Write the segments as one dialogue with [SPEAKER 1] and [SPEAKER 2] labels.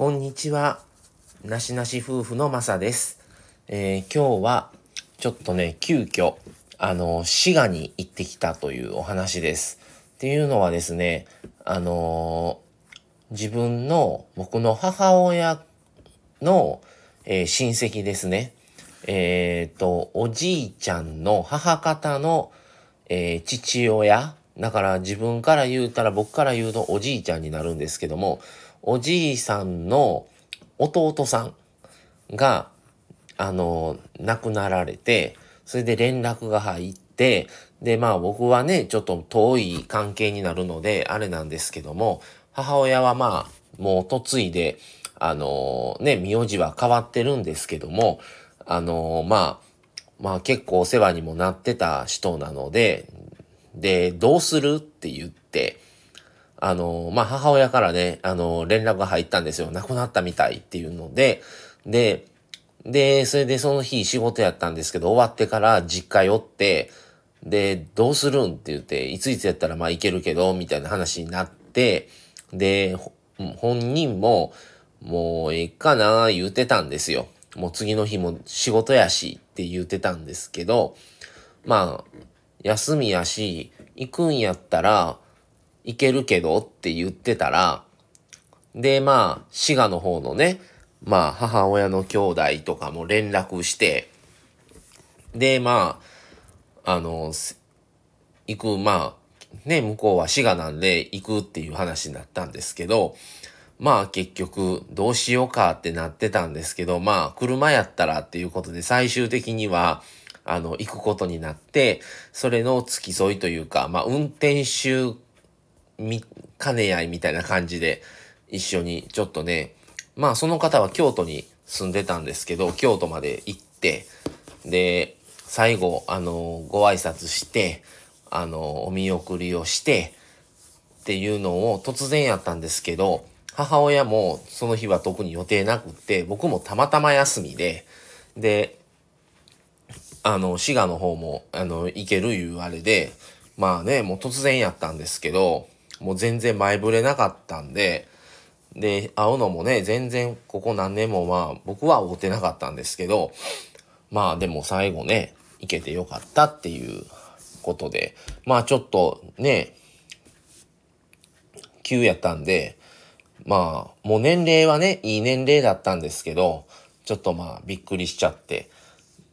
[SPEAKER 1] こんにちは。なしなし夫婦のまさです。えー今日はちょっとね、急遽、あの、滋賀に行ってきたというお話です。っていうのはですね、あのー自分の、僕の母親の、えー親戚ですね。えっ、と、おじいちゃんの母方の、え父親。だから自分から言うたら僕から言うとおじいちゃんになるんですけども、おじいさんの弟さんが、あの、亡くなられて、それで連絡が入って、で、まあ僕はね、ちょっと遠い関係になるので、あれなんですけども、母親はまあ、もう嫁いで、あのね、名字は変わってるんですけども、あのまあ、まあ結構お世話にもなってた人なので、で、どうするって言って、あの、まあ、母親からね、あの、連絡が入ったんですよ。亡くなったみたいっていうので、で、で、それでその日仕事やったんですけど、終わってから実家寄って、で、どうするんって言って、いついつやったらまあ行けるけど、みたいな話になって、で、本人も、もうええかな、言うてたんですよ。もう次の日も仕事やしって言うてたんですけど、まあ、休みやし、行くんやったら、行けるけどって言ってたら、で、まあ、滋賀の方のね、まあ、母親の兄弟とかも連絡して、で、まあ、あの、行く、まあ、ね、向こうは滋賀なんで行くっていう話になったんですけど、まあ結局どうしようかってなってたんですけど、まあ車やったらっていうことで最終的には、あの、行くことになって、それの付き添いというか、まあ運転手み、兼ね合いみたいな感じで一緒にちょっとね、まあその方は京都に住んでたんですけど、京都まで行って、で、最後、あの、ご挨拶して、あの、お見送りをして、っていうのを突然やったんですけど、母親もその日は特に予定なくって、僕もたまたま休みで、で、あの、滋賀の方も、あの、行けるいうあれで、まあね、もう突然やったんですけど、もう全然前触れなかったんで、で、会うのもね、全然ここ何年もまあ、僕は会うてなかったんですけど、まあでも最後ね、行けてよかったっていうことで、まあちょっとね、急やったんで、まあ、もう年齢はね、いい年齢だったんですけど、ちょっとまあ、びっくりしちゃって。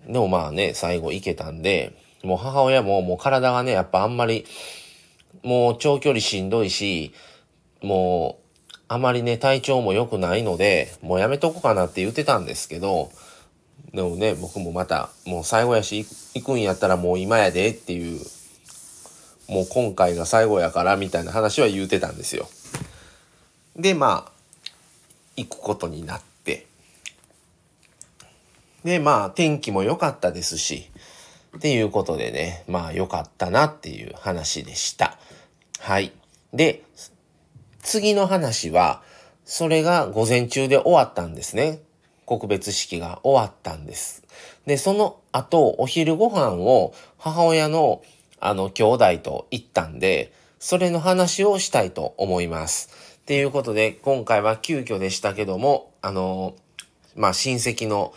[SPEAKER 1] でもまあね、最後行けたんで、もう母親ももう体がね、やっぱあんまり、もう長距離しんどいし、もう、あまりね、体調も良くないので、もうやめとこうかなって言ってたんですけど、でもね、僕もまた、もう最後やし、行くんやったらもう今やでっていう、もう今回が最後やからみたいな話は言うてたんですよ。で、まあ、行くことになって。で、まあ、天気も良かったですし、っていうことでね、まあ良かったなっていう話でした。はい。で、次の話は、それが午前中で終わったんですね。告別式が終わったんです。で、その後、お昼ご飯を母親のあの兄弟と行ったんで、それの話をしたいと思います。っていうことで、今回は急遽でしたけども、あの、まあ、親戚の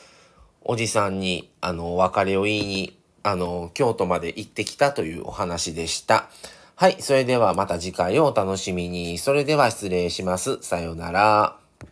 [SPEAKER 1] おじさんに、あの、お別れを言いに、あの、京都まで行ってきたというお話でした。はい。それではまた次回をお楽しみに。それでは失礼します。さようなら。